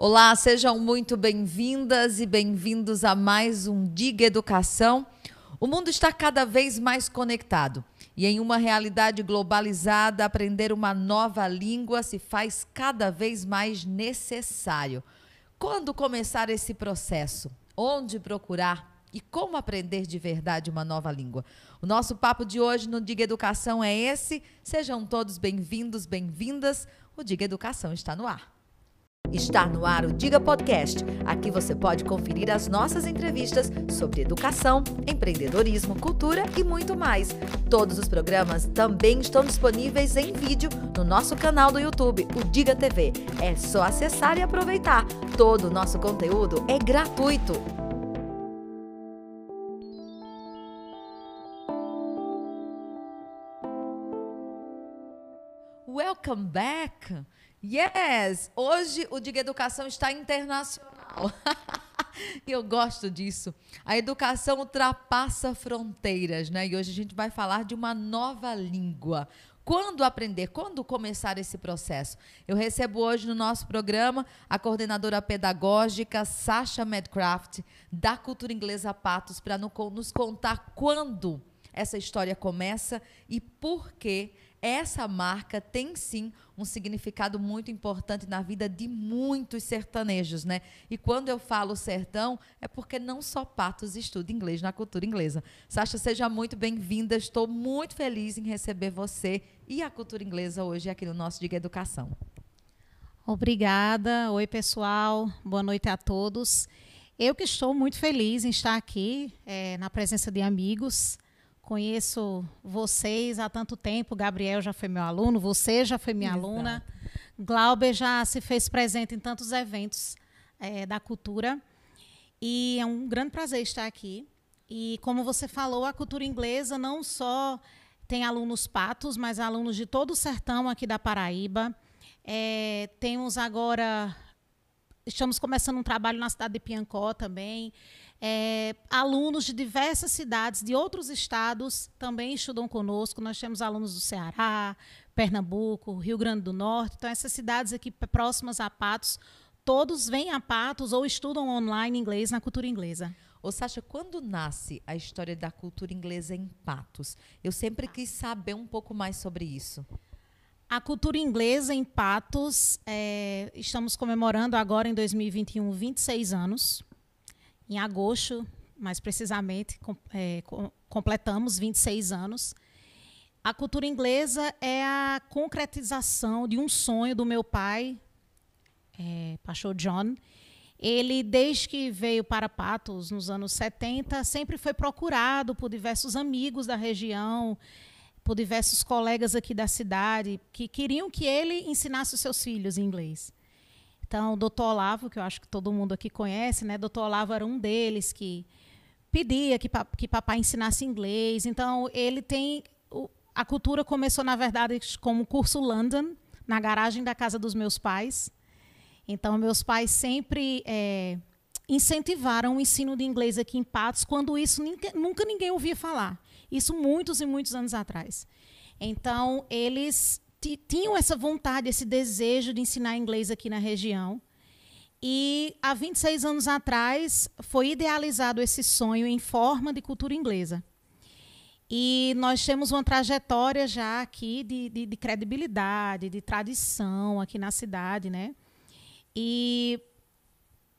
Olá, sejam muito bem-vindas e bem-vindos a mais um Diga Educação. O mundo está cada vez mais conectado e em uma realidade globalizada, aprender uma nova língua se faz cada vez mais necessário. Quando começar esse processo? Onde procurar? E como aprender de verdade uma nova língua? O nosso papo de hoje no Diga Educação é esse. Sejam todos bem-vindos, bem-vindas. O Diga Educação está no ar. Está no ar o Diga Podcast. Aqui você pode conferir as nossas entrevistas sobre educação, empreendedorismo, cultura e muito mais. Todos os programas também estão disponíveis em vídeo no nosso canal do YouTube, o Diga TV. É só acessar e aproveitar. Todo o nosso conteúdo é gratuito. Welcome back! Yes! Hoje o Diga Educação está internacional. E eu gosto disso. A educação ultrapassa fronteiras, né? E hoje a gente vai falar de uma nova língua. Quando aprender? Quando começar esse processo? Eu recebo hoje no nosso programa a coordenadora pedagógica Sasha Medcraft, da Cultura Inglesa Patos, para nos contar quando essa história começa e por que essa marca tem sim um significado muito importante na vida de muitos sertanejos, né? E quando eu falo sertão, é porque não só Patos estuda inglês na cultura inglesa. Sasha, seja muito bem-vinda. Estou muito feliz em receber você e a cultura inglesa hoje aqui no nosso Diga Educação. Obrigada. Oi, pessoal. Boa noite a todos. Eu que estou muito feliz em estar aqui é, na presença de amigos Conheço vocês há tanto tempo. Gabriel já foi meu aluno, você já foi minha Exato. aluna. Glauber já se fez presente em tantos eventos é, da cultura. E é um grande prazer estar aqui. E como você falou, a cultura inglesa não só tem alunos patos, mas alunos de todo o sertão aqui da Paraíba. É, temos agora. Estamos começando um trabalho na cidade de Piancó também. É, alunos de diversas cidades, de outros estados, também estudam conosco. Nós temos alunos do Ceará, Pernambuco, Rio Grande do Norte. Então, essas cidades aqui próximas a Patos, todos vêm a Patos ou estudam online inglês na cultura inglesa. Ô, Sasha, quando nasce a história da cultura inglesa em Patos? Eu sempre quis saber um pouco mais sobre isso. A cultura inglesa em Patos, é, estamos comemorando agora em 2021 26 anos em agosto, mais precisamente, com, é, com, completamos 26 anos. A cultura inglesa é a concretização de um sonho do meu pai, é, pastor John. Ele, desde que veio para Patos, nos anos 70, sempre foi procurado por diversos amigos da região, por diversos colegas aqui da cidade, que queriam que ele ensinasse os seus filhos inglês. Então, o doutor Olavo, que eu acho que todo mundo aqui conhece, né? Doutor Olavo era um deles que pedia que, que papai ensinasse inglês. Então, ele tem. O, a cultura começou, na verdade, como curso London, na garagem da casa dos meus pais. Então, meus pais sempre é, incentivaram o ensino de inglês aqui em Patos, quando isso nunca ninguém ouvia falar. Isso muitos e muitos anos atrás. Então, eles tinham essa vontade, esse desejo de ensinar inglês aqui na região. E há 26 anos atrás foi idealizado esse sonho em forma de cultura inglesa. E nós temos uma trajetória já aqui de, de, de credibilidade, de tradição aqui na cidade, né? E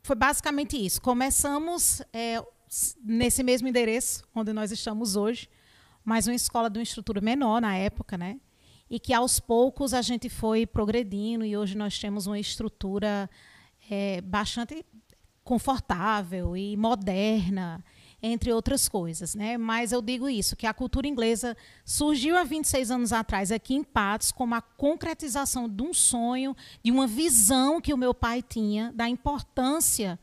foi basicamente isso. Começamos é, nesse mesmo endereço onde nós estamos hoje, mas uma escola de uma estrutura menor na época, né? E que aos poucos a gente foi progredindo e hoje nós temos uma estrutura é, bastante confortável e moderna, entre outras coisas. Né? Mas eu digo isso, que a cultura inglesa surgiu há 26 anos atrás aqui em Patos como a concretização de um sonho, de uma visão que o meu pai tinha da importância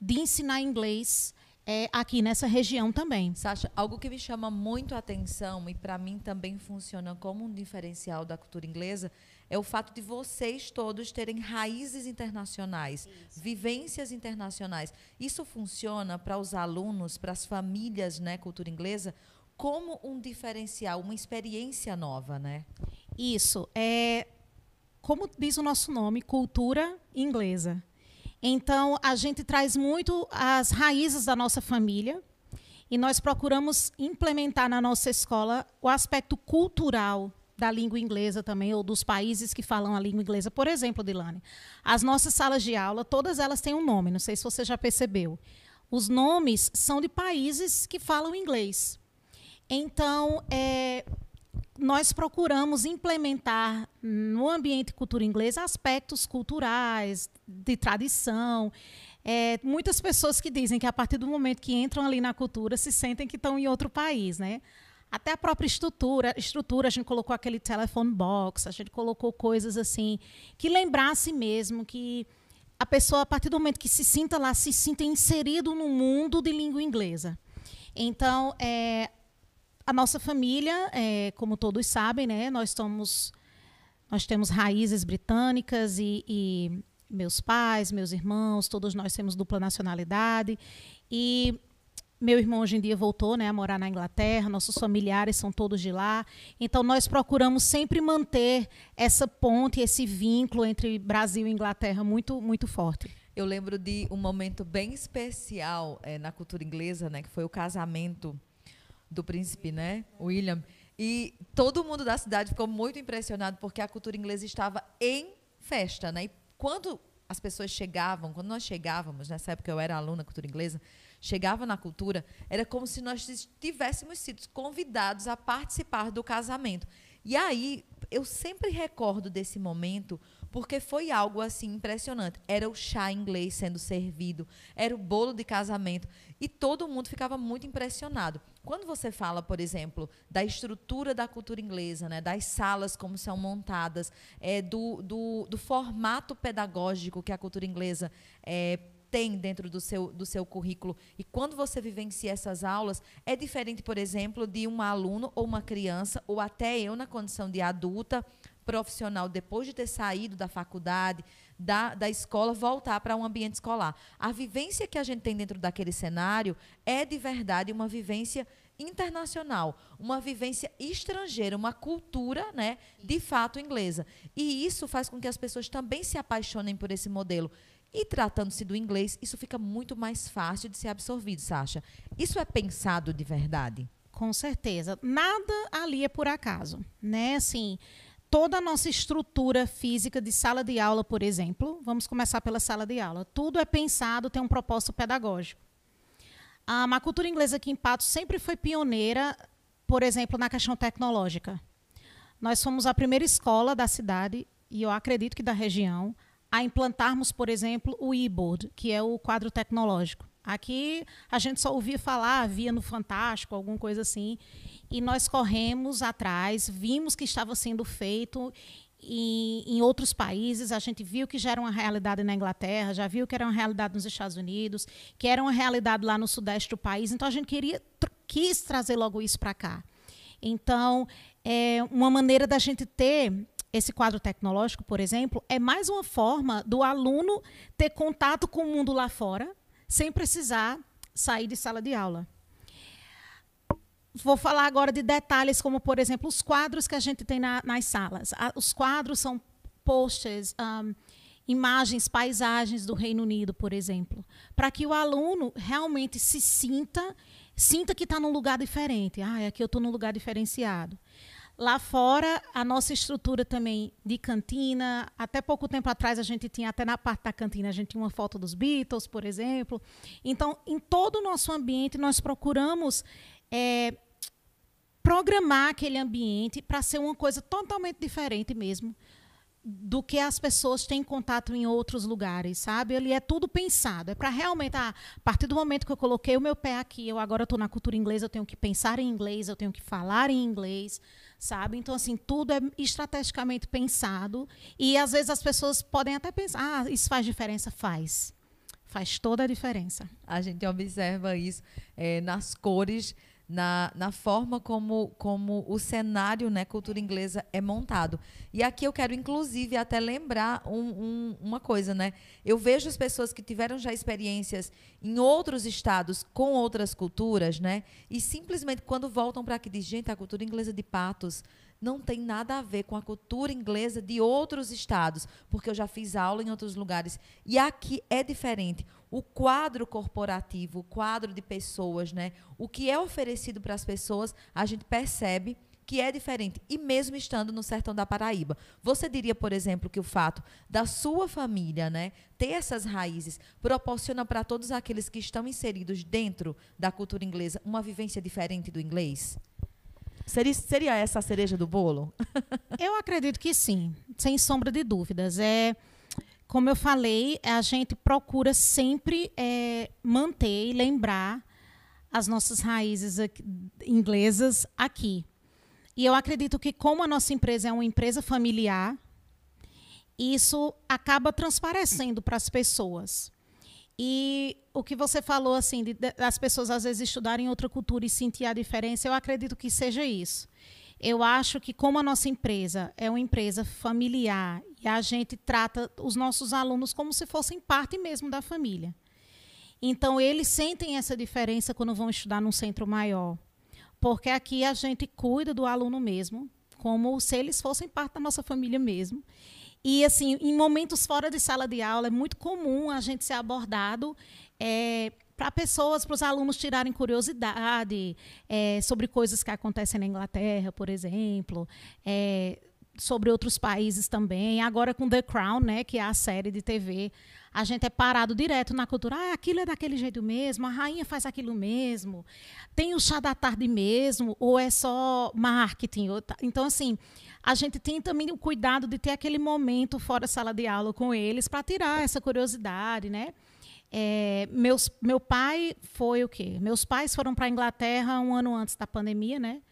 de ensinar inglês é, aqui nessa região também. Sasha, algo que me chama muito a atenção e para mim também funciona como um diferencial da cultura inglesa é o fato de vocês todos terem raízes internacionais, Isso. vivências internacionais. Isso funciona para os alunos, para as famílias, né, cultura inglesa, como um diferencial, uma experiência nova, né? Isso é como diz o nosso nome, cultura inglesa. Então, a gente traz muito as raízes da nossa família e nós procuramos implementar na nossa escola o aspecto cultural da língua inglesa também, ou dos países que falam a língua inglesa. Por exemplo, Dilane, as nossas salas de aula, todas elas têm um nome, não sei se você já percebeu. Os nomes são de países que falam inglês. Então, é, nós procuramos implementar no ambiente cultura inglesa aspectos culturais, de tradição. É, muitas pessoas que dizem que a partir do momento que entram ali na cultura se sentem que estão em outro país, né? Até a própria estrutura, estrutura, a gente colocou aquele telephone box, a gente colocou coisas assim que lembrasse mesmo que a pessoa, a partir do momento que se sinta lá, se sinta inserido no mundo de língua inglesa. Então, é, a nossa família, é, como todos sabem, né, nós nós temos raízes britânicas e, e, meus pais, meus irmãos, todos nós temos dupla nacionalidade e meu irmão hoje em dia voltou, né, a morar na Inglaterra. Nossos familiares são todos de lá. Então nós procuramos sempre manter essa ponte, esse vínculo entre Brasil e Inglaterra muito, muito forte. Eu lembro de um momento bem especial é, na cultura inglesa, né, que foi o casamento do príncipe, né, William. E todo mundo da cidade ficou muito impressionado porque a cultura inglesa estava em festa, né? E quando as pessoas chegavam, quando nós chegávamos, nessa época eu era aluna da cultura inglesa, chegava na cultura, era como se nós tivéssemos sido convidados a participar do casamento. E aí, eu sempre recordo desse momento porque foi algo assim impressionante. Era o chá inglês sendo servido, era o bolo de casamento e todo mundo ficava muito impressionado. Quando você fala, por exemplo, da estrutura da cultura inglesa, né, das salas como são montadas, é, do, do, do formato pedagógico que a cultura inglesa é, tem dentro do seu, do seu currículo. E quando você vivencia essas aulas, é diferente, por exemplo, de um aluno ou uma criança, ou até eu, na condição de adulta, profissional, depois de ter saído da faculdade, da, da escola, voltar para um ambiente escolar. A vivência que a gente tem dentro daquele cenário é, de verdade, uma vivência internacional, uma vivência estrangeira, uma cultura, né, de fato inglesa. E isso faz com que as pessoas também se apaixonem por esse modelo. E tratando-se do inglês, isso fica muito mais fácil de ser absorvido, Sasha. Isso é pensado de verdade? Com certeza. Nada ali é por acaso, né? Assim, toda a nossa estrutura física de sala de aula, por exemplo, vamos começar pela sala de aula. Tudo é pensado, tem um propósito pedagógico. A cultura inglesa aqui em Patos sempre foi pioneira, por exemplo, na questão tecnológica. Nós fomos a primeira escola da cidade, e eu acredito que da região, a implantarmos, por exemplo, o e-board, que é o quadro tecnológico. Aqui a gente só ouvia falar, via no Fantástico, alguma coisa assim, e nós corremos atrás, vimos que estava sendo feito em, em, outros países, a gente viu que já era uma realidade na Inglaterra, já viu que era uma realidade nos Estados Unidos, que era uma realidade lá no sudeste do país, então a gente queria, quis trazer logo isso para cá. Então, é uma maneira da gente ter esse quadro tecnológico, por exemplo, é mais uma forma do aluno ter contato com o mundo lá fora, sem precisar sair de sala de aula. Vou falar agora de detalhes, como, por exemplo, os quadros que a gente tem na, nas salas. os quadros são posters, um, imagens, paisagens do Reino Unido, por exemplo, para que o aluno realmente se sinta, sinta que está num lugar diferente. Ah, aqui eu estou num lugar diferenciado. Lá fora, a nossa estrutura também de cantina. Até pouco tempo atrás, a gente tinha, até na parte da cantina, a gente tinha uma foto dos Beatles, por exemplo. Então, em todo o nosso ambiente, nós procuramos é, programar aquele ambiente para ser uma coisa totalmente diferente mesmo do que as pessoas têm contato em outros lugares, sabe? Ele é tudo pensado. É para realmente, ah, a partir do momento que eu coloquei o meu pé aqui, eu agora estou na cultura inglesa, eu tenho que pensar em inglês, eu tenho que falar em inglês sabe? Então, assim, tudo é estrategicamente pensado. E às vezes as pessoas podem até pensar, ah, isso faz diferença? Faz. Faz toda a diferença. A gente observa isso é, nas cores na, na forma como, como o cenário, né, cultura inglesa é montado. E aqui eu quero, inclusive, até lembrar um, um, uma coisa, né? Eu vejo as pessoas que tiveram já experiências em outros estados com outras culturas, né? E simplesmente quando voltam para aqui, dizem, gente, a cultura inglesa de patos não tem nada a ver com a cultura inglesa de outros estados, porque eu já fiz aula em outros lugares. E aqui é diferente. O quadro corporativo, o quadro de pessoas, né? O que é oferecido para as pessoas, a gente percebe que é diferente, e mesmo estando no sertão da Paraíba. Você diria, por exemplo, que o fato da sua família né, ter essas raízes proporciona para todos aqueles que estão inseridos dentro da cultura inglesa uma vivência diferente do inglês? Seria, seria essa a cereja do bolo? eu acredito que sim, sem sombra de dúvidas. É, como eu falei, a gente procura sempre é, manter e lembrar as nossas raízes aqui, inglesas aqui. E eu acredito que, como a nossa empresa é uma empresa familiar, isso acaba transparecendo para as pessoas. E o que você falou, assim, de, das pessoas às vezes estudarem outra cultura e sentir a diferença, eu acredito que seja isso. Eu acho que, como a nossa empresa é uma empresa familiar e a gente trata os nossos alunos como se fossem parte mesmo da família. Então, eles sentem essa diferença quando vão estudar num centro maior. Porque aqui a gente cuida do aluno mesmo, como se eles fossem parte da nossa família mesmo. E, assim, em momentos fora de sala de aula, é muito comum a gente ser abordado é, para pessoas, para os alunos tirarem curiosidade é, sobre coisas que acontecem na Inglaterra, por exemplo, é, sobre outros países também. Agora com The Crown, né, que é a série de TV, a gente é parado direto na cultura. Ah, aquilo é daquele jeito mesmo, a rainha faz aquilo mesmo, tem o chá da tarde mesmo, ou é só marketing. Então, assim, a gente tem também o cuidado de ter aquele momento fora sala de aula com eles para tirar essa curiosidade, né? É, meus, meu pai foi o quê? Meus pais foram para a Inglaterra um ano antes da pandemia, né?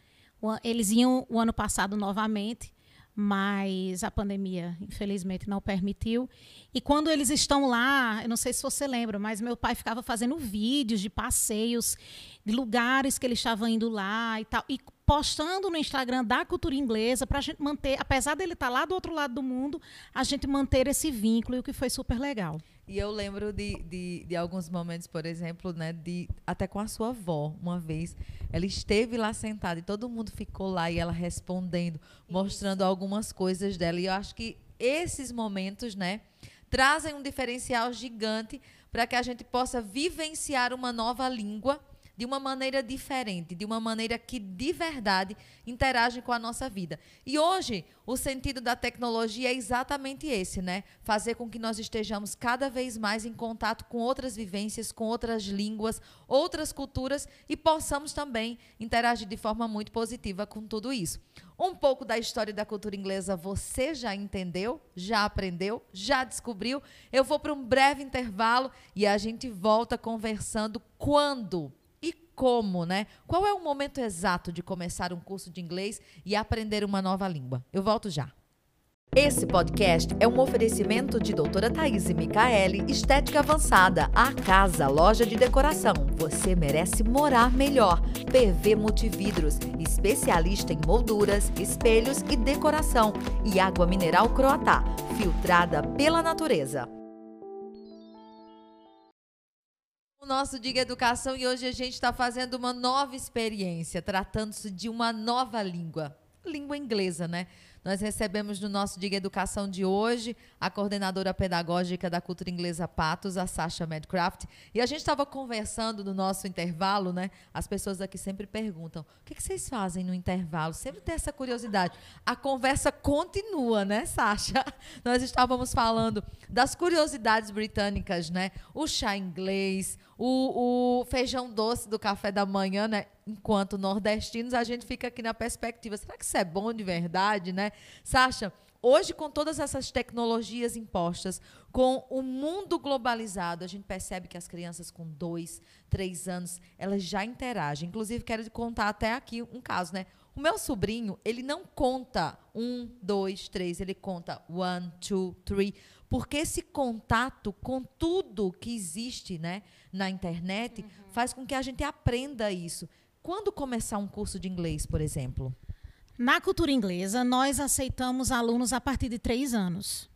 Eles iam o ano passado novamente, mas a pandemia, infelizmente, não permitiu. E quando eles estão lá, eu não sei se você lembra, mas meu pai ficava fazendo vídeos de passeios, de lugares que ele estava indo lá e tal. E postando no Instagram da cultura inglesa para a gente manter, apesar dele estar tá lá do outro lado do mundo, a gente manter esse vínculo, o que foi super legal. E eu lembro de, de, de, alguns momentos, por exemplo, né, de, até com a sua avó, uma vez. Ela esteve lá sentada e todo mundo ficou lá e ela respondendo, mostrando algumas coisas dela. E eu acho que esses momentos, né, trazem um diferencial gigante para que a gente possa vivenciar uma nova língua de uma maneira diferente, de uma maneira que de verdade interage com a nossa vida. E hoje, o sentido da tecnologia é exatamente esse, né? Fazer com que nós estejamos cada vez mais em contato com outras vivências, com outras línguas, outras culturas e possamos também interagir de forma muito positiva com tudo isso. Um pouco da história da cultura inglesa você já entendeu, já aprendeu, já descobriu. Eu vou para um breve intervalo e a gente volta conversando quando como, né? Qual é o momento exato de começar um curso de inglês e aprender uma nova língua? Eu volto já. Esse podcast é um oferecimento de doutora Thaís e Micaele, Estética Avançada, a casa, loja de decoração. Você merece morar melhor. PV Multividros, especialista em molduras, espelhos e decoração. E água mineral Croatá, filtrada pela natureza. O nosso Diga Educação e hoje a gente está fazendo uma nova experiência, tratando-se de uma nova língua, língua inglesa, né? Nós recebemos no nosso Diga Educação de hoje a coordenadora pedagógica da cultura inglesa Patos, a Sasha Medcraft. E a gente estava conversando no nosso intervalo, né? As pessoas aqui sempre perguntam: o que, que vocês fazem no intervalo? Sempre tem essa curiosidade. A conversa continua, né, Sasha? Nós estávamos falando das curiosidades britânicas, né? O chá inglês, o, o feijão doce do café da manhã, né? Enquanto nordestinos, a gente fica aqui na perspectiva. Será que isso é bom de verdade, né? Sasha, hoje, com todas essas tecnologias impostas, com o mundo globalizado, a gente percebe que as crianças com dois, três anos, elas já interagem. Inclusive, quero contar até aqui um caso, né? O meu sobrinho, ele não conta um, dois, três, ele conta one, two, three, porque esse contato com tudo que existe, né? Na internet, uhum. faz com que a gente aprenda isso. Quando começar um curso de inglês, por exemplo? Na cultura inglesa, nós aceitamos alunos a partir de três anos.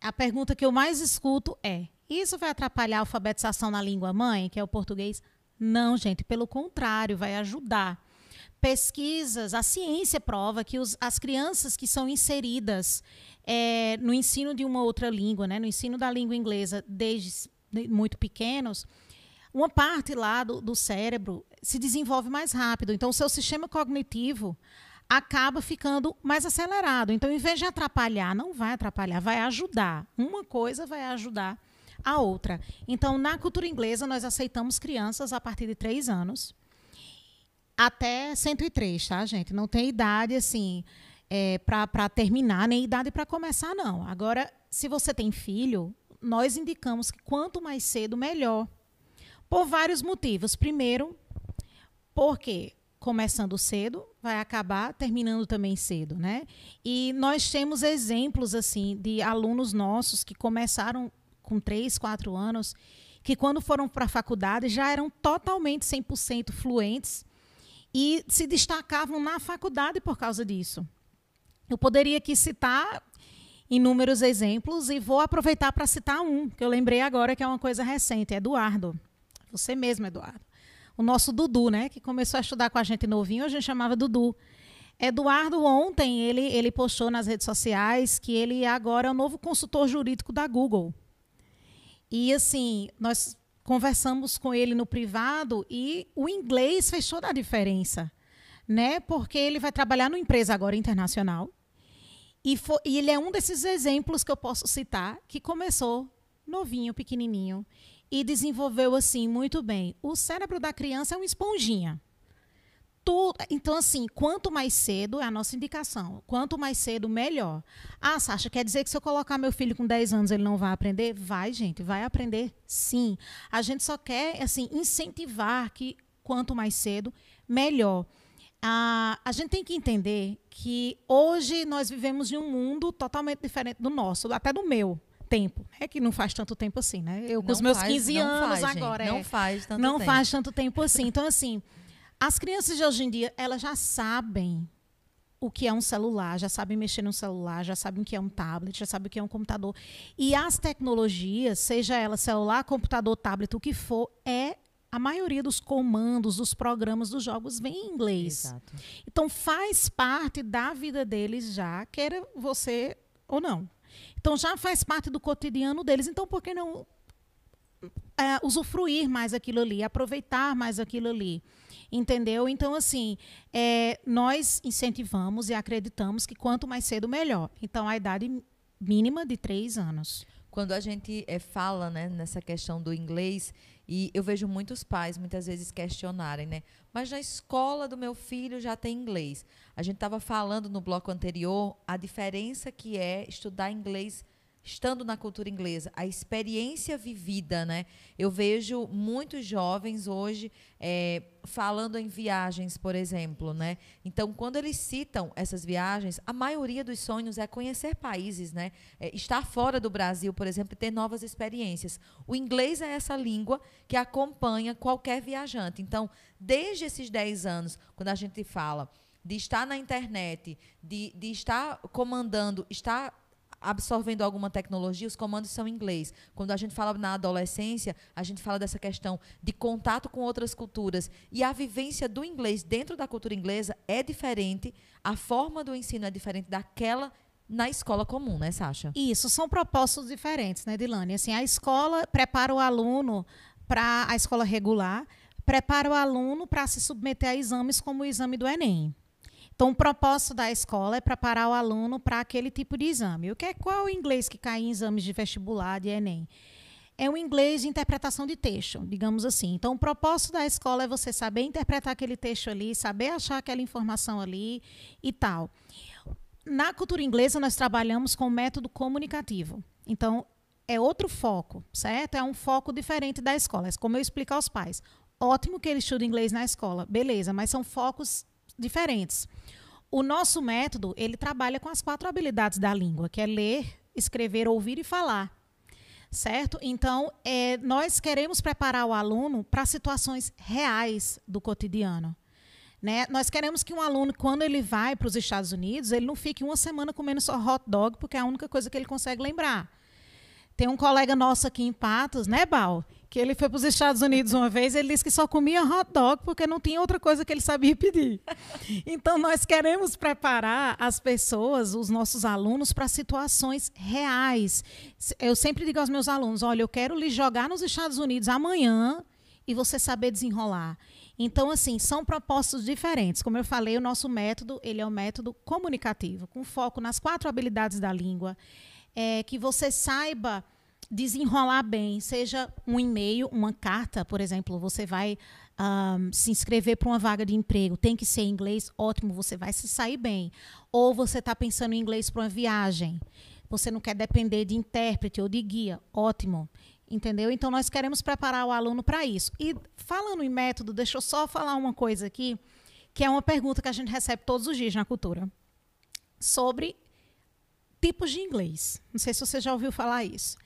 A pergunta que eu mais escuto é: isso vai atrapalhar a alfabetização na língua mãe, que é o português? Não, gente, pelo contrário, vai ajudar. Pesquisas, a ciência prova que os, as crianças que são inseridas é, no ensino de uma outra língua, né, no ensino da língua inglesa desde muito pequenos, uma parte lá do, do cérebro se desenvolve mais rápido. Então, o seu sistema cognitivo acaba ficando mais acelerado. Então, em vez de atrapalhar, não vai atrapalhar, vai ajudar. Uma coisa vai ajudar a outra. Então, na cultura inglesa, nós aceitamos crianças a partir de três anos até 103, tá, gente? Não tem idade assim é, para terminar, nem idade para começar, não. Agora, se você tem filho, nós indicamos que quanto mais cedo, melhor. Por vários motivos. Primeiro, porque começando cedo vai acabar terminando também cedo, né? E nós temos exemplos assim de alunos nossos que começaram com 3, 4 anos, que quando foram para a faculdade já eram totalmente 100% fluentes e se destacavam na faculdade por causa disso. Eu poderia aqui citar inúmeros exemplos e vou aproveitar para citar um, que eu lembrei agora que é uma coisa recente, Eduardo. Você mesmo, Eduardo. O nosso Dudu, né, que começou a estudar com a gente novinho, a gente chamava Dudu. Eduardo ontem ele ele postou nas redes sociais que ele agora é o novo consultor jurídico da Google. E assim, nós conversamos com ele no privado e o inglês fez toda a diferença, né? Porque ele vai trabalhar numa empresa agora internacional. E, for, e ele é um desses exemplos que eu posso citar que começou novinho, pequenininho e desenvolveu assim muito bem. O cérebro da criança é uma esponjinha. Tudo, então, assim, quanto mais cedo é a nossa indicação. Quanto mais cedo, melhor. Ah, Sasha, quer dizer que se eu colocar meu filho com 10 anos, ele não vai aprender? Vai, gente, vai aprender sim. A gente só quer, assim, incentivar que quanto mais cedo, melhor. Ah, a gente tem que entender que hoje nós vivemos em um mundo totalmente diferente do nosso, até do meu tempo. É que não faz tanto tempo assim, né? Eu com não os meus faz, 15 anos faz, agora. Não é, faz tanto não tempo. faz tanto tempo assim. Então, assim, as crianças de hoje em dia, elas já sabem o que é um celular, já sabem mexer no celular, já sabem o que é um tablet, já sabem o que é um computador. E as tecnologias, seja ela celular, computador, tablet, o que for, é a maioria dos comandos, dos programas, dos jogos vem em inglês. Exato. Então faz parte da vida deles já, queira você ou não. Então já faz parte do cotidiano deles. Então por que não é, usufruir mais aquilo ali, aproveitar mais aquilo ali? Entendeu? Então, assim, é, nós incentivamos e acreditamos que quanto mais cedo, melhor. Então, a idade mínima de três anos. Quando a gente é, fala né, nessa questão do inglês, e eu vejo muitos pais muitas vezes questionarem, né? Mas na escola do meu filho já tem inglês. A gente estava falando no bloco anterior a diferença que é estudar inglês estando na cultura inglesa, a experiência vivida, né? Eu vejo muitos jovens hoje é, falando em viagens, por exemplo, né? Então, quando eles citam essas viagens, a maioria dos sonhos é conhecer países, né? É, estar fora do Brasil, por exemplo, e ter novas experiências. O inglês é essa língua que acompanha qualquer viajante. Então, desde esses 10 anos, quando a gente fala de estar na internet, de, de estar comandando, estar absorvendo alguma tecnologia, os comandos são em inglês. Quando a gente fala na adolescência, a gente fala dessa questão de contato com outras culturas. E a vivência do inglês dentro da cultura inglesa é diferente, a forma do ensino é diferente daquela na escola comum, né, Sasha? Isso, são propósitos diferentes, né, Dilane? Assim, a escola prepara o aluno para a escola regular, prepara o aluno para se submeter a exames como o exame do Enem. Então, o propósito da escola é preparar o aluno para aquele tipo de exame. O que é qual é o inglês que cai em exames de vestibular, de Enem? É um inglês de interpretação de texto, digamos assim. Então, o propósito da escola é você saber interpretar aquele texto ali, saber achar aquela informação ali e tal. Na cultura inglesa, nós trabalhamos com o método comunicativo. Então, é outro foco, certo? É um foco diferente da escola. É como eu explico aos pais. Ótimo que ele estude inglês na escola, beleza, mas são focos diferentes. O nosso método, ele trabalha com as quatro habilidades da língua, que é ler, escrever, ouvir e falar. Certo? Então, é, nós queremos preparar o aluno para situações reais do cotidiano. Né? Nós queremos que um aluno, quando ele vai para os Estados Unidos, ele não fique uma semana comendo só hot dog, porque é a única coisa que ele consegue lembrar. Tem um colega nosso aqui em Patos, né, Bal? Que ele foi para os Estados Unidos uma vez, ele disse que só comia hot dog porque não tinha outra coisa que ele sabia pedir. Então, nós queremos preparar as pessoas, os nossos alunos, para situações reais. Eu sempre digo aos meus alunos: olha, eu quero lhe jogar nos Estados Unidos amanhã e você saber desenrolar. Então, assim, são propostas diferentes. Como eu falei, o nosso método ele é um método comunicativo, com foco nas quatro habilidades da língua é, que você saiba desenrolar bem, seja um e-mail, uma carta, por exemplo, você vai um, se inscrever para uma vaga de emprego, tem que ser em inglês, ótimo, você vai se sair bem. Ou você está pensando em inglês para uma viagem, você não quer depender de intérprete ou de guia, ótimo. Entendeu? Então, nós queremos preparar o aluno para isso. E falando em método, deixa eu só falar uma coisa aqui, que é uma pergunta que a gente recebe todos os dias na cultura, sobre tipos de inglês. Não sei se você já ouviu falar isso.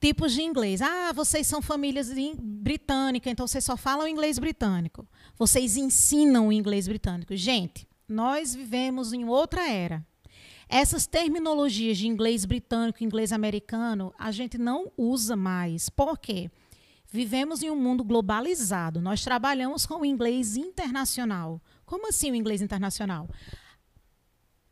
Tipos de inglês. Ah, vocês são famílias britânicas, então vocês só falam inglês britânico. Vocês ensinam o inglês britânico. Gente, nós vivemos em outra era. Essas terminologias de inglês britânico, inglês americano, a gente não usa mais. Por quê? Vivemos em um mundo globalizado. Nós trabalhamos com o inglês internacional. Como assim o inglês internacional?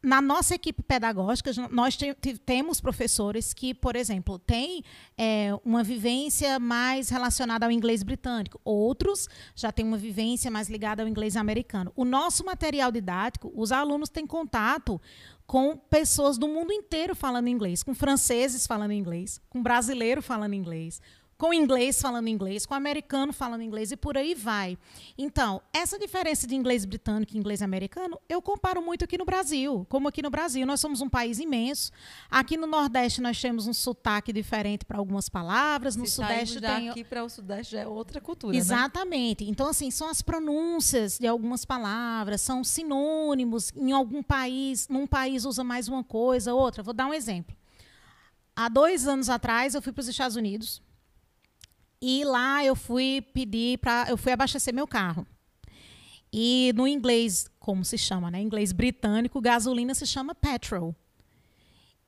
Na nossa equipe pedagógica, nós temos professores que, por exemplo, têm é, uma vivência mais relacionada ao inglês britânico. Outros já têm uma vivência mais ligada ao inglês americano. O nosso material didático, os alunos têm contato com pessoas do mundo inteiro falando inglês, com franceses falando inglês, com brasileiro falando inglês, com inglês falando inglês, com americano falando inglês e por aí vai. Então, essa diferença de inglês britânico e inglês americano, eu comparo muito aqui no Brasil. Como aqui no Brasil, nós somos um país imenso. Aqui no Nordeste nós temos um sotaque diferente para algumas palavras, no Se Sudeste já tem aqui para o Sudeste já é outra cultura, né? Exatamente. Né? Então, assim, são as pronúncias de algumas palavras, são sinônimos. Em algum país, num país usa mais uma coisa, outra. Vou dar um exemplo. Há dois anos atrás, eu fui para os Estados Unidos e lá eu fui pedir para. Eu fui abastecer meu carro. E no inglês, como se chama, né? Inglês britânico, gasolina se chama petrol.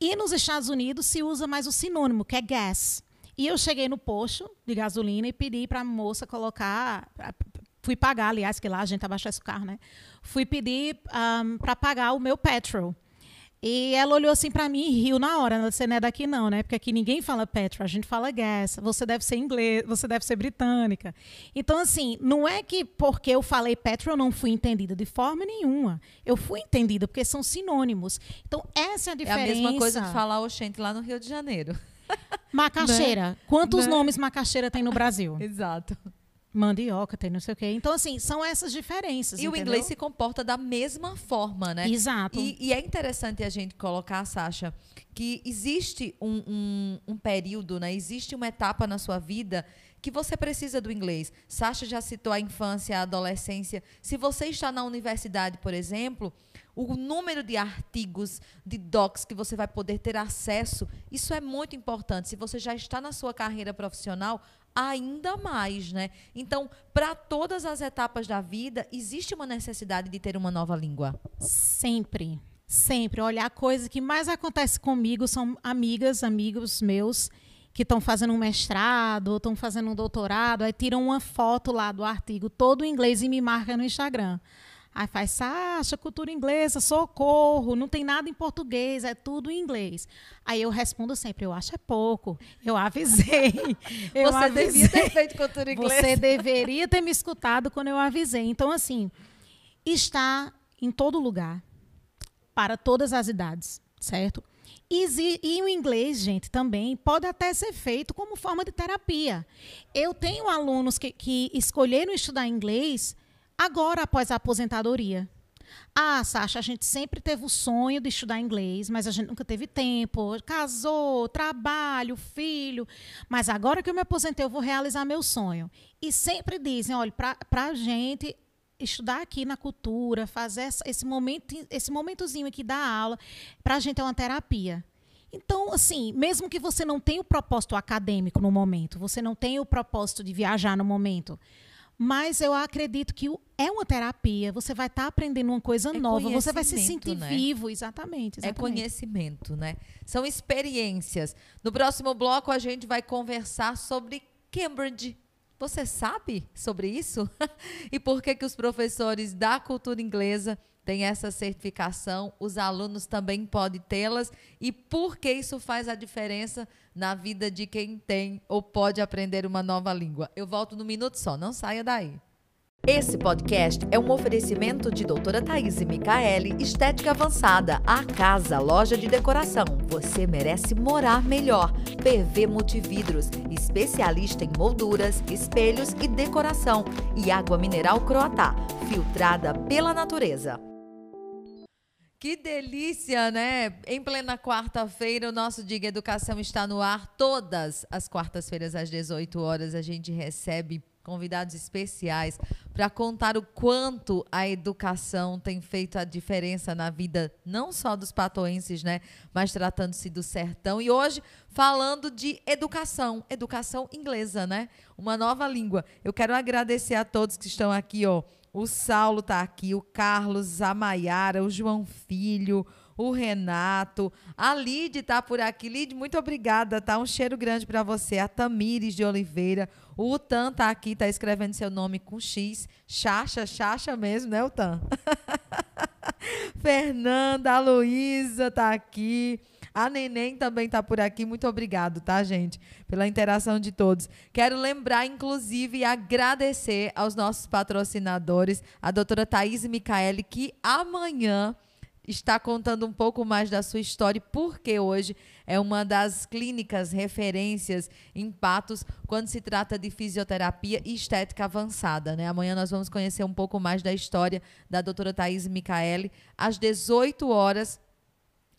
E nos Estados Unidos se usa mais o sinônimo, que é gas. E eu cheguei no posto de gasolina e pedi para a moça colocar. Fui pagar, aliás, que lá a gente abastece o carro, né? Fui pedir um, para pagar o meu petrol. E ela olhou assim para mim e riu na hora. Você não é daqui não, né? Porque aqui ninguém fala petrol, a gente fala gas. Você deve ser inglês, você deve ser britânica. Então assim, não é que porque eu falei petrol eu não fui entendida de forma nenhuma. Eu fui entendida porque são sinônimos. Então essa é a diferença. É a mesma coisa de falar oxente lá no Rio de Janeiro. Macaxeira. Né? Quantos né? nomes macaxeira tem no Brasil? Exato mandioca, tem não sei o quê. Então, assim, são essas diferenças. E entendeu? o inglês se comporta da mesma forma, né? Exato. E, e é interessante a gente colocar, Sasha, que existe um, um, um, período, né? Existe uma etapa na sua vida que você precisa do inglês. Sasha já citou a infância, a adolescência. Se você está na universidade, por exemplo, o número de artigos, de docs que você vai poder ter acesso, isso é muito importante. Se você já está na sua carreira profissional, ainda mais, né? Então, para todas as etapas da vida, existe uma necessidade de ter uma nova língua. Sempre, sempre. Olha, a coisa que mais acontece comigo são amigas, amigos meus que estão fazendo um mestrado estão fazendo um doutorado, aí tiram uma foto lá do artigo todo em inglês e me marcam no Instagram. Aí faz, Sasha, cultura inglesa, socorro, não tem nada em português, é tudo em inglês. Aí eu respondo sempre, eu acho é pouco, eu avisei. Eu Você avisei. devia ter feito cultura inglesa. Você deveria ter me escutado quando eu avisei. Então, assim, está em todo lugar, para todas as idades, certo? E, o inglês, gente, também pode até ser feito como forma de terapia. Eu tenho alunos que, que escolheram estudar inglês Agora, após a aposentadoria. Ah, Sasha, a gente sempre teve o sonho de estudar inglês, mas a gente nunca teve tempo. Casou, trabalho, filho. Mas agora que eu me aposentei, eu vou realizar meu sonho. E sempre dizem: olha, para a gente estudar aqui na cultura, fazer esse, momento, esse momentozinho aqui da aula, para a gente é uma terapia. Então, assim, mesmo que você não tenha o propósito acadêmico no momento, você não tenha o propósito de viajar no momento, Mas eu acredito que é uma terapia. Você vai estar tá aprendendo uma coisa é nova. Você vai se sentir né? vivo, exatamente, exatamente. É conhecimento, né? São experiências. No próximo bloco, a gente vai conversar sobre Cambridge. Você sabe sobre isso? e por que, que os professores da cultura inglesa têm essa certificação? Os alunos também podem tê-las? E por que isso faz a diferença na vida de quem tem ou pode aprender uma nova língua? Eu volto no minuto só, não saia daí. Esse podcast é um oferecimento de doutora Thaís Micaele, Estética Avançada, a casa, loja de decoração. Você merece morar melhor. PV Multividros, especialista em molduras, espelhos e decoração. E água mineral Croatá, filtrada pela natureza. Que delícia, né? Em plena quarta-feira, o nosso Diga Educação está no ar. Todas as quartas-feiras, às 18 horas, a gente recebe convidados especiais para contar o quanto a educação tem feito a diferença na vida não só dos patoenses, né, mas tratando-se do sertão e hoje falando de educação, educação inglesa, né? Uma nova língua. Eu quero agradecer a todos que estão aqui, ó. O Saulo está aqui, o Carlos, a Maiara, o João Filho, o Renato, a Lid tá por aqui. Lid, muito obrigada, tá? Um cheiro grande para você. A Tamires de Oliveira, o Utan tá aqui, tá escrevendo seu nome com X. Chacha, Chacha mesmo, né, Utan? Fernanda, a Luísa tá aqui. A Neném também está por aqui. Muito obrigado, tá, gente? Pela interação de todos. Quero lembrar, inclusive, e agradecer aos nossos patrocinadores, a doutora Thaís Micaele, que amanhã está contando um pouco mais da sua história, porque hoje é uma das clínicas referências em Patos quando se trata de fisioterapia e estética avançada. Né? Amanhã nós vamos conhecer um pouco mais da história da doutora Thaís Micaele, às 18 horas,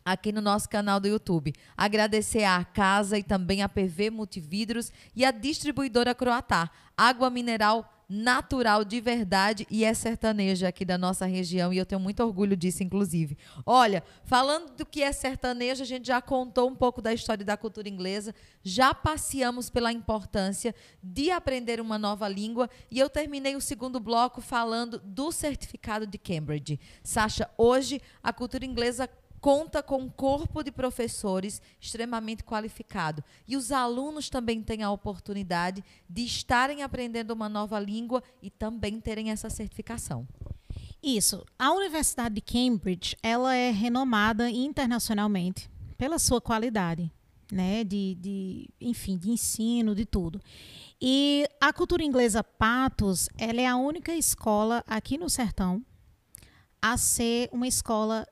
aqui no nosso canal do YouTube. Agradecer à Casa e também à PV Multividros e à distribuidora Croatá, água mineral natural de verdade e é sertaneja aqui da nossa região e eu tenho muito orgulho disso, inclusive. Olha, falando do que é sertaneja, a gente já contou um pouco da história da cultura inglesa, já passeamos pela importância de aprender uma nova língua e eu terminei o segundo bloco falando do certificado de Cambridge. Sasha, hoje a cultura inglesa conta com um corpo de professores extremamente qualificado. E os alunos também têm a oportunidade de estarem aprendendo uma nova língua e também terem essa certificação. Isso. A Universidade de Cambridge, ela é renomada internacionalmente pela sua qualidade, né, de, de enfim, de ensino, de tudo. E a cultura inglesa Patos, ela é a única escola aqui no sertão a ser uma escola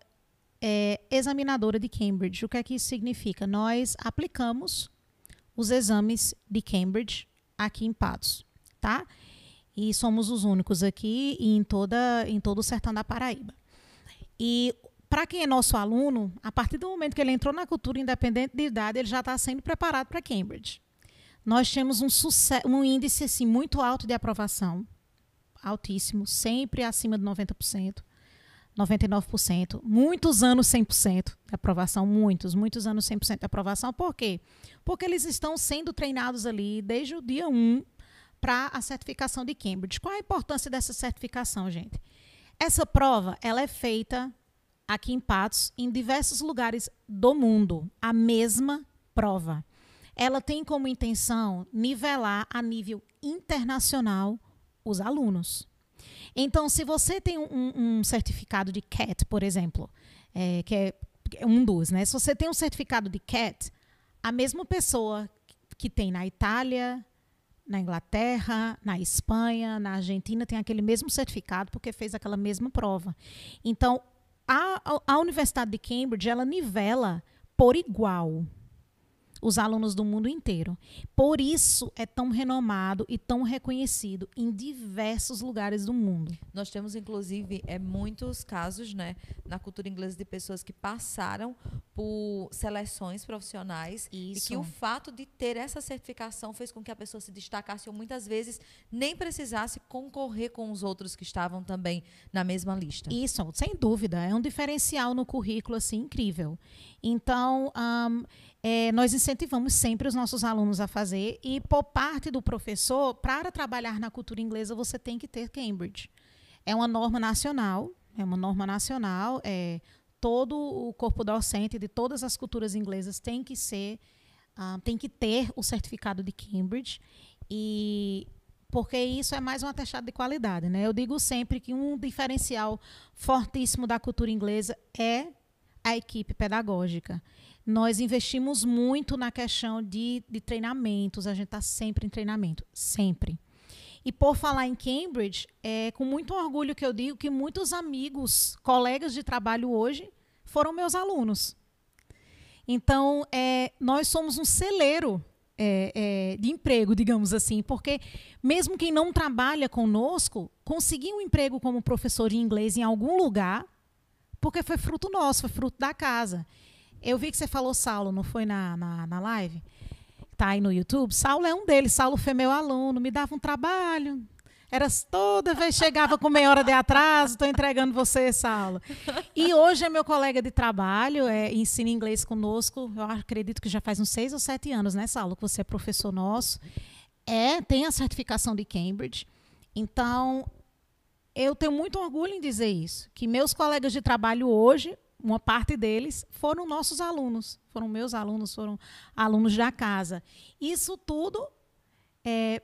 é, examinadora de Cambridge. O que é que isso significa? Nós aplicamos os exames de Cambridge aqui em Patos, tá? E somos os únicos aqui em toda em todo o sertão da Paraíba. E para quem é nosso aluno, a partir do momento que ele entrou na cultura independente de idade, ele já está sendo preparado para Cambridge. Nós temos um, um índice assim, muito alto de aprovação, altíssimo, sempre acima de 90%. 99%, muitos anos 100% de aprovação, muitos, muitos anos 100% de aprovação. Por quê? Porque eles estão sendo treinados ali desde o dia 1 para a certificação de Cambridge. Qual a importância dessa certificação, gente? Essa prova, ela é feita aqui em Patos, em diversos lugares do mundo, a mesma prova. Ela tem como intenção nivelar a nível internacional os alunos. Então, se você tem um, um certificado de CAT, por exemplo, é, que é um dos, né? Se você tem um certificado de CAT, a mesma pessoa que tem na Itália, na Inglaterra, na Espanha, na Argentina, tem aquele mesmo certificado porque fez aquela mesma prova. Então, a, a Universidade de Cambridge, ela nivela por igual os alunos do mundo inteiro. Por isso é tão renomado e tão reconhecido em diversos lugares do mundo. Nós temos, inclusive, é, muitos casos né, na cultura inglesa de pessoas que passaram por seleções profissionais isso. e que o fato de ter essa certificação fez com que a pessoa se destacasse ou muitas vezes nem precisasse concorrer com os outros que estavam também na mesma lista. Isso, sem dúvida. É um diferencial no currículo assim incrível. Então, um, é, nós incentivamos sempre os nossos alunos a fazer, e por parte do professor, para trabalhar na cultura inglesa, você tem que ter Cambridge. É uma norma nacional, é uma norma nacional, é, todo o corpo docente de todas as culturas inglesas tem que ser, uh, tem que ter o certificado de Cambridge, e porque isso é mais um atestado de qualidade. Né? Eu digo sempre que um diferencial fortíssimo da cultura inglesa é a equipe pedagógica. Nós investimos muito na questão de, de treinamentos, a gente está sempre em treinamento, sempre. E por falar em Cambridge, é com muito orgulho que eu digo que muitos amigos, colegas de trabalho hoje, foram meus alunos. Então, é, nós somos um celeiro é, é, de emprego, digamos assim, porque mesmo quem não trabalha conosco, conseguir um emprego como professor de inglês em algum lugar, porque foi fruto nosso, foi fruto da casa. Eu vi que você falou Saulo, não foi na, na, na live? Tá aí no YouTube. Saulo é um deles. Saulo foi meu aluno, me dava um trabalho. Era toda vez chegava com meia hora de atraso, estou entregando você, Saulo. E hoje é meu colega de trabalho, é, ensina inglês conosco. Eu acredito que já faz uns seis ou sete anos, né, Saulo, que você é professor nosso. É, tem a certificação de Cambridge. Então, eu tenho muito orgulho em dizer isso, que meus colegas de trabalho hoje uma parte deles foram nossos alunos, foram meus alunos, foram alunos da casa. Isso tudo é,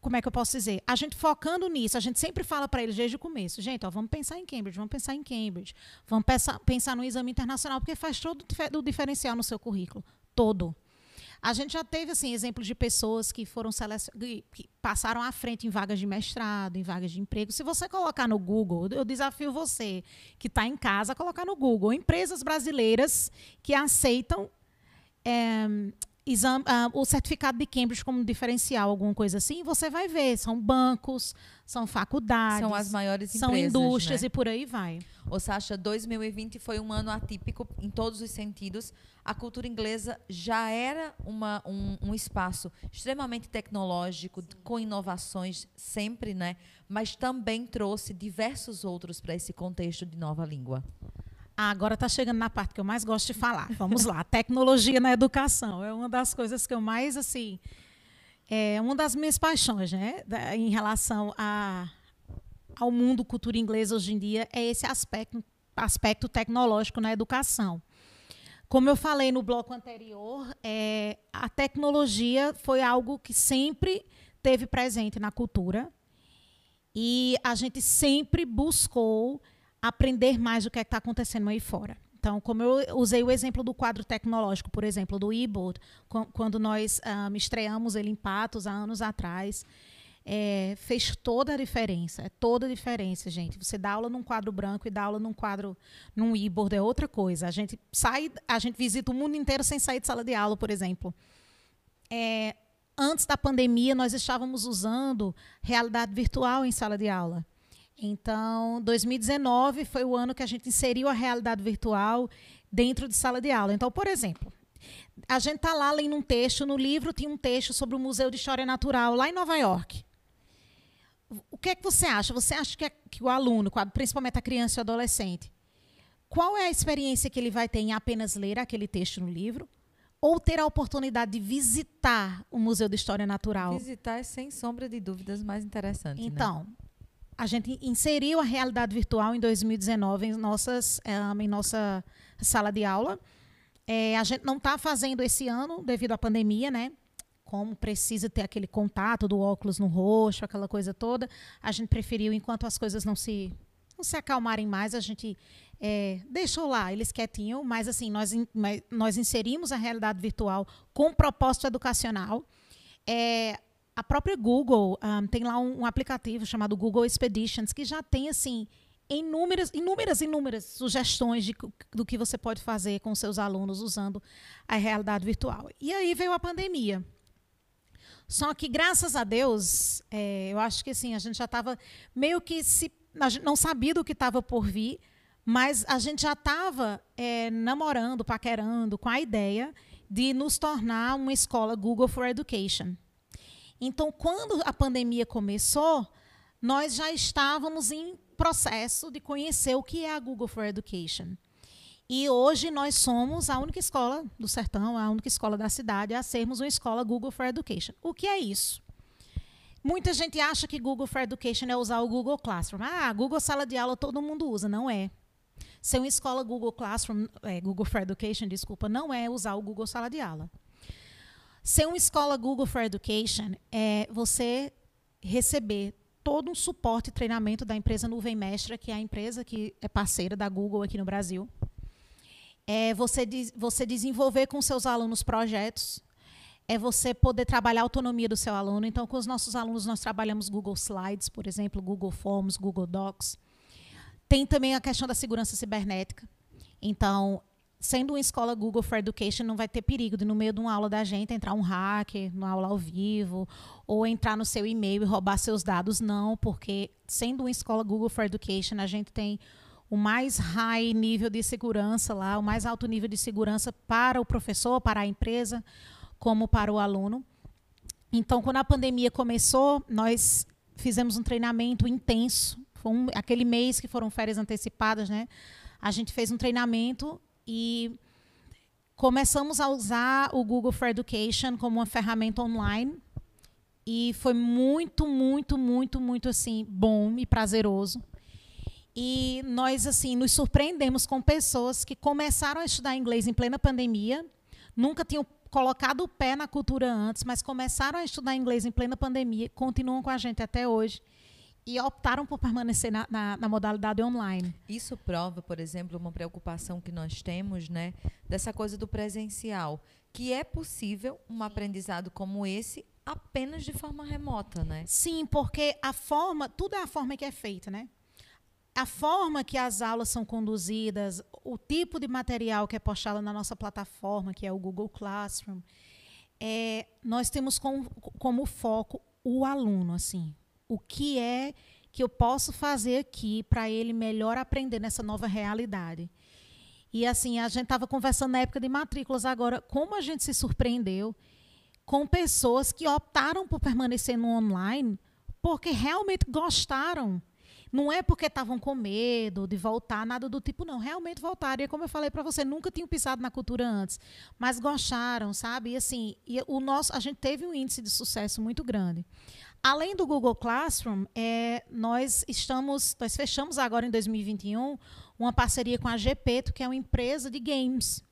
como é que eu posso dizer? A gente focando nisso, a gente sempre fala para eles desde o começo, gente, ó, vamos pensar em Cambridge, vamos pensar em Cambridge, vamos pensar, pensar no exame internacional, porque faz todo o diferencial no seu currículo, todo. A gente já teve assim exemplos de pessoas que foram que passaram à frente em vagas de mestrado, em vagas de emprego. Se você colocar no Google, eu desafio você que está em casa a colocar no Google empresas brasileiras que aceitam é, exame, uh, o certificado de Cambridge como diferencial, alguma coisa assim, você vai ver. São bancos, são faculdades. São as maiores são empresas. São indústrias né? e por aí vai. Ô, Sasha, 2020 foi um ano atípico em todos os sentidos. A cultura inglesa já era uma, um, um espaço extremamente tecnológico, Sim. com inovações sempre, né? Mas também trouxe diversos outros para esse contexto de nova língua. Ah, agora está chegando na parte que eu mais gosto de falar. Vamos lá. Tecnologia na educação é uma das coisas que eu mais, assim, é uma das minhas paixões, né? Em relação a, ao mundo cultura inglesa hoje em dia, é esse aspecto, aspecto tecnológico na educação. Como eu falei no bloco anterior, é, a tecnologia foi algo que sempre teve presente na cultura e a gente sempre buscou aprender mais do que é está acontecendo aí fora. Então, como eu usei o exemplo do quadro tecnológico, por exemplo, do e-board, quando nós um, estreamos ele em Patos há anos atrás, é, fez toda a diferença. É toda a diferença, gente. Você dá aula num quadro branco e dá aula num quadro, num e-board é outra coisa. A gente sai, a gente visita o mundo inteiro sem sair de sala de aula, por exemplo. É, antes da pandemia, nós estávamos usando realidade virtual em sala de aula. Então, 2019 foi o ano que a gente inseriu a realidade virtual dentro de sala de aula. Então, por exemplo, a gente está lá lendo um texto, no livro tinha um texto sobre o Museu de História Natural, lá em Nova York. O que é que você acha? Você acha que, é, que o aluno, principalmente a criança e o adolescente, qual é a experiência que ele vai ter em apenas ler aquele texto no livro? Ou ter a oportunidade de visitar o Museu de História Natural? Visitar é, sem sombra de dúvidas, mais interessante. Né? Então, né? A gente inseriu a realidade virtual em 2019 em, nossas, eh, em nossa sala de aula. É, a gente não está fazendo esse ano devido à pandemia, né? Como precisa ter aquele contato do óculos no rosto, aquela coisa toda, a gente preferiu, enquanto as coisas não se, não se acalmarem mais, a gente é, deixou lá eles quietinhos, mas assim, nós, nós inserimos a realidade virtual com propósito educacional. É, a própria Google um, tem lá um, um, aplicativo chamado Google Expeditions que já tem assim inúmeras, inúmeras, inúmeras sugestões de, do que você pode fazer com seus alunos usando a realidade virtual. E aí veio a pandemia. Só que graças a Deus, é, eu acho que assim a gente já estava meio que se não sabia do que estava por vir, mas a gente já estava é, namorando, paquerando com a ideia de nos tornar uma escola Google for Education. Então, quando a pandemia começou, nós já estávamos em processo de conhecer o que é a Google for Education. E hoje nós somos a única escola do sertão, a única escola da cidade a sermos uma escola Google for Education. O que é isso? Muita gente acha que Google for Education é usar o Google Classroom. Ah, Google Sala de Aula todo mundo usa. Não é. Ser uma escola Google Classroom, é, Google for Education, desculpa, não é usar o Google Sala de Aula. Ser uma escola Google for Education é você receber todo um suporte e treinamento da empresa Nuvem Mestra, que é a empresa que é parceira da Google aqui no Brasil é você, você desenvolver com seus alunos projetos, é você poder trabalhar a autonomia do seu aluno. Então, com os nossos alunos, nós trabalhamos Google Slides, por exemplo, Google Forms, Google Docs. Tem também a questão da segurança cibernética. Então, sendo uma escola Google for Education, não vai ter perigo de, no meio de uma aula da gente, entrar um hacker, numa aula ao vivo, ou entrar no seu e-mail e roubar seus dados. Não, porque sendo uma escola Google for Education, a gente tem o mais high nível de segurança lá, o mais alto nível de segurança para o professor, para a empresa, como para o aluno. Então, quando a pandemia começou, nós fizemos um treinamento intenso. Foi um, aquele mês que foram férias antecipadas, né? A gente fez um treinamento e começamos a usar o Google for Education como uma ferramenta online. E foi muito, muito, muito, muito assim bom e prazeroso. E nós, assim, nos surpreendemos com pessoas que começaram a estudar inglês em plena pandemia, nunca tinham colocado o pé na cultura antes, mas começaram a estudar inglês em plena pandemia, continuam com a gente até hoje e optaram por permanecer na, na, na, modalidade online. Isso prova, por exemplo, uma preocupação que nós temos, né, dessa coisa do presencial, que é possível um aprendizado como esse apenas de forma remota, né? Sim, porque a forma, tudo é a forma que é feita, né? a forma que as aulas são conduzidas, o tipo de material que é postado na nossa plataforma, que é o Google Classroom, é, nós temos como, como foco o aluno, assim, o que é que eu posso fazer aqui para ele melhor aprender nessa nova realidade. E assim, a gente estava conversando na época de matrículas agora, como a gente se surpreendeu com pessoas que optaram por permanecer no online porque realmente gostaram não é porque estavam com medo de voltar, nada do tipo, não. Realmente voltaram. E como eu falei para você, nunca tinham pisado na cultura antes. Mas gostaram, sabe? E assim, e o nosso, a gente teve um índice de sucesso muito grande. Além do Google Classroom, é, nós estamos, nós fechamos agora em 2021 uma parceria com a Gepeto, que é uma empresa de games.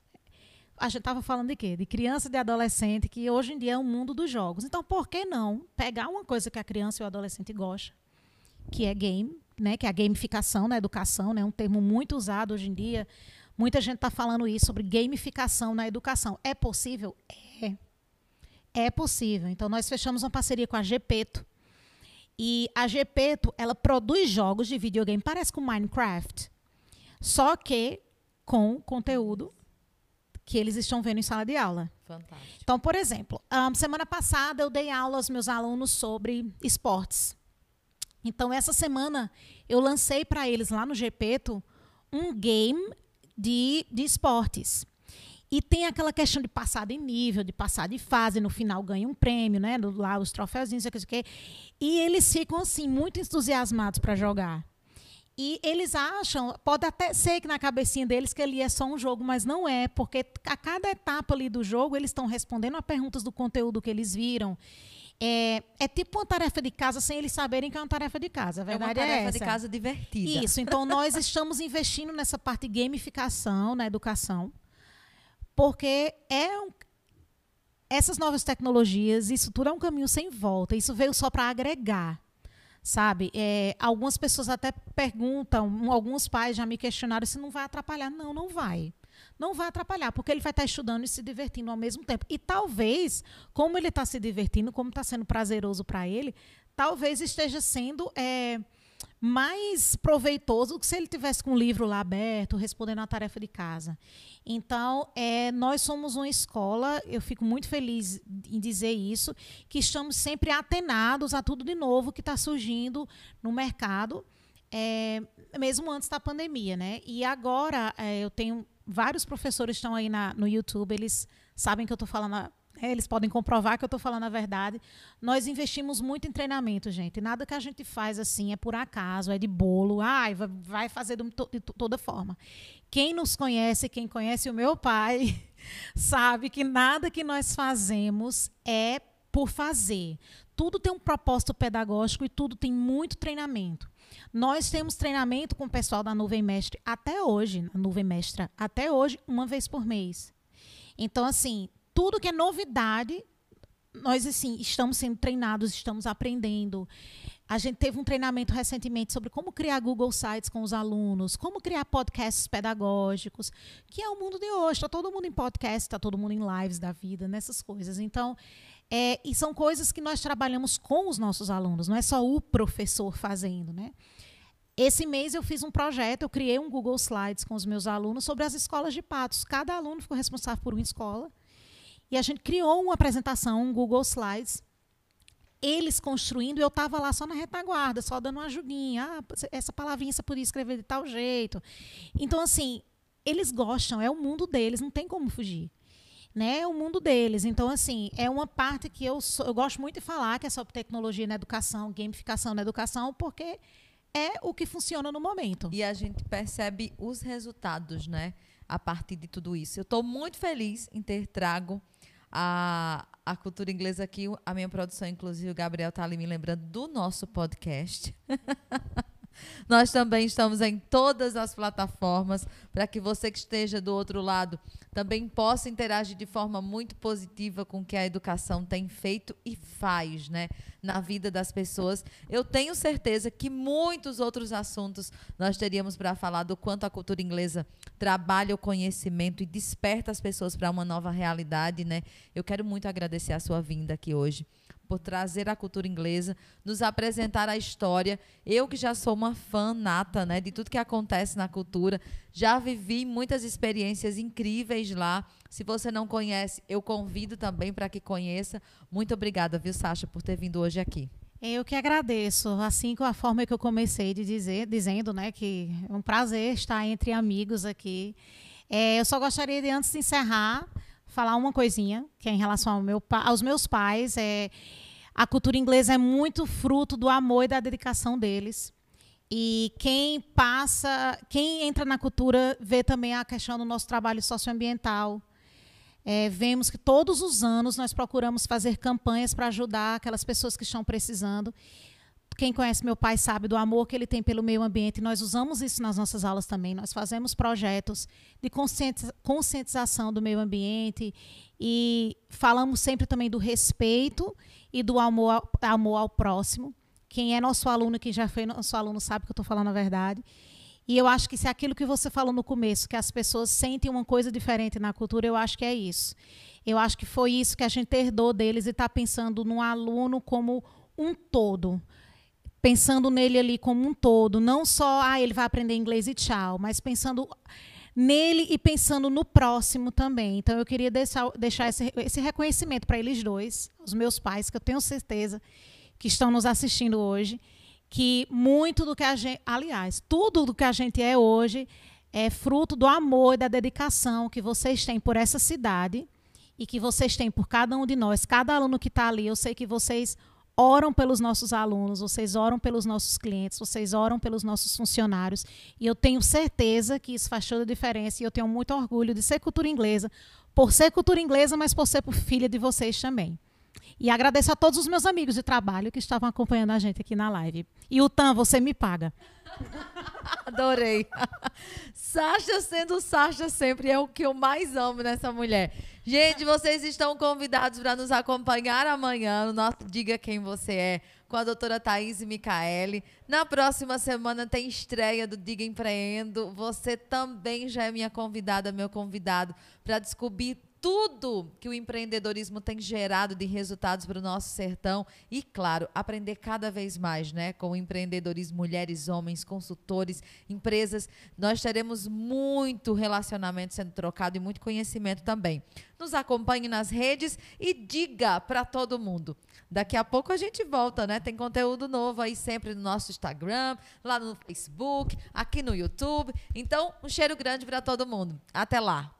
A gente estava falando de quê? De criança e de adolescente, que hoje em dia é o mundo dos jogos. Então, por que não pegar uma coisa que a criança e o adolescente gostam, que é game, né, que é a gamificação na educação, né, um termo muito usado hoje em dia. Muita gente está falando isso sobre gamificação na educação. É possível? É. É possível. Então, nós fechamos uma parceria com a Gepeto. E a Gepeto, ela produz jogos de videogame, parece com Minecraft, só que com conteúdo que eles estão vendo em sala de aula. Fantástico. Então, por exemplo, um, semana passada eu dei aula aos meus alunos sobre esportes. Então, essa semana, eu lancei para eles lá no GPeto um game de, de esportes. E tem aquela questão de passar de nível, de passar de fase, no final ganha um prêmio, né? Lá os troféuzinhos, sei o que. E eles ficam, assim, muito entusiasmados para jogar. E eles acham, pode até ser que na cabecinha deles que ele é só um jogo, mas não é, porque a cada etapa ali do jogo eles estão respondendo a perguntas do conteúdo que eles viram. É, é tipo uma tarefa de casa sem eles saberem que é uma tarefa de casa. A verdade é uma tarefa é de casa divertida. Isso. Então nós estamos investindo nessa parte de gamificação na educação, porque é um, essas novas tecnologias, isso tudo é um caminho sem volta. Isso veio só para agregar sabe? É, algumas pessoas até perguntam, alguns pais já me questionaram se não vai atrapalhar. Não, não vai não vai atrapalhar, porque ele vai estar estudando e se divertindo ao mesmo tempo. E talvez, como ele está se divertindo, como está sendo prazeroso para ele, talvez esteja sendo é, mais proveitoso do que se ele tivesse com o livro lá aberto, respondendo a tarefa de casa. Então, é, nós somos uma escola, eu fico muito feliz em dizer isso, que estamos sempre atenados a tudo de novo que está surgindo no mercado. É, mesmo antes da pandemia, né? E agora é, eu tenho vários professores estão aí na, no YouTube, eles sabem que eu estou falando é, eles podem comprovar que eu estou falando a verdade. Nós investimos muito em treinamento, gente. Nada que a gente faz assim é por acaso, é de bolo. Ai, vai fazer de toda forma. Quem nos conhece, quem conhece o meu pai, sabe que nada que nós fazemos é por fazer. Tudo tem um propósito pedagógico e tudo tem muito treinamento. Nós temos treinamento com o pessoal da Nuvem Mestre até hoje, a Nuvem Mestra, até hoje, uma vez por mês. Então, assim, tudo que é novidade, nós assim estamos sendo treinados, estamos aprendendo. A gente teve um treinamento recentemente sobre como criar Google Sites com os alunos, como criar podcasts pedagógicos, que é o mundo de hoje. Está todo mundo em podcast, está todo mundo em lives da vida, nessas coisas. Então, é, e são coisas que nós trabalhamos com os nossos alunos, não é só o professor fazendo, né? Esse mês eu fiz um projeto, eu criei um Google Slides com os meus alunos sobre as escolas de patos. Cada aluno ficou responsável por uma escola. E a gente criou uma apresentação, um Google Slides, eles construindo, eu estava lá só na retaguarda, só dando uma ajudinha. Ah, essa palavrinha você podia escrever de tal jeito. Então, assim, eles gostam, é o mundo deles, não tem como fugir. Né, o mundo deles. Então, assim, é uma parte que eu, sou, eu gosto muito de falar, que é sobre tecnologia na educação, gamificação na educação, porque é o que funciona no momento. E a gente percebe os resultados, né? A partir de tudo isso. Eu estou muito feliz em ter trago a, a cultura inglesa aqui. A minha produção, inclusive, o Gabriel está ali me lembrando do nosso podcast. Nós também estamos em todas as plataformas para que você que esteja do outro lado também possa interagir de forma muito positiva com o que a educação tem feito e faz, né, na vida das pessoas. Eu tenho certeza que muitos outros assuntos nós teríamos para falar do quanto a cultura inglesa trabalha o conhecimento e desperta as pessoas para uma nova realidade, né? Eu quero muito agradecer a sua vinda aqui hoje por trazer a cultura inglesa, nos apresentar a história. Eu que já sou uma fã nata, né, de tudo que acontece na cultura, já vivi muitas experiências incríveis lá. Se você não conhece, eu convido também para que conheça. Muito obrigada, viu, Sasha, por ter vindo hoje aqui. Eu que agradeço, assim com a forma que eu comecei de dizer, dizendo, né, que é um prazer estar entre amigos aqui. É, eu só gostaria de antes de encerrar falar uma coisinha, que é em relação ao meu, aos meus pais. É, a cultura inglesa é muito fruto do amor e da dedicação deles. E quem passa, quem entra na cultura vê também a questão do nosso trabalho socioambiental. É, vemos que todos os anos nós procuramos fazer campanhas para ajudar aquelas pessoas que estão precisando. Quem conhece meu pai sabe do amor que ele tem pelo meio ambiente. Nós usamos isso nas nossas aulas também. Nós fazemos projetos de conscientização do meio ambiente e falamos sempre também do respeito e do amor ao, amor ao próximo. Quem é nosso aluno, quem já foi nosso aluno, sabe que eu estou falando a verdade. E eu acho que se é aquilo que você falou no começo, que as pessoas sentem uma coisa diferente na cultura, eu acho que é isso. Eu acho que foi isso que a gente herdou deles e está pensando no aluno como um todo pensando nele ali como um todo, não só ah, ele vai aprender inglês e tchau, mas pensando nele e pensando no próximo também. Então eu queria deixar, deixar esse, esse reconhecimento para eles dois, os meus pais, que eu tenho certeza que estão nos assistindo hoje, que muito do que a gente, aliás, tudo do que a gente é hoje é fruto do amor e da dedicação que vocês têm por essa cidade e que vocês têm por cada um de nós, cada aluno que está ali. Eu sei que vocês oram pelos nossos alunos, vocês oram pelos nossos clientes, vocês oram pelos nossos funcionários. E eu tenho certeza que isso faz toda a diferença. E eu tenho muito orgulho de ser cultura inglesa, por ser cultura inglesa, mas por ser filha de vocês também. E agradeço a todos os meus amigos de trabalho que estavam acompanhando a gente aqui na live. E o Tan, você me paga. Adorei. Sasha sendo Sasha sempre é o que eu mais amo nessa mulher. Gente, vocês estão convidados para nos acompanhar amanhã no nosso Diga Quem Você É com a doutora Thaís Micaele. Na próxima semana tem estreia do Diga Empreendo. Você também já é minha convidada, meu convidado, para descobrir tudo que o empreendedorismo tem gerado de resultados para o nosso sertão e, claro, aprender cada vez mais, né, com empreendedorismo, mulheres, homens, consultores, empresas. Nós teremos muito relacionamento sendo trocado e muito conhecimento também. Nos acompanhe nas redes e diga para todo mundo. Daqui a pouco a gente volta, né? Tem conteúdo novo aí sempre no nosso Instagram, lá no Facebook, aqui no YouTube. Então, um cheiro grande para todo mundo. Até lá.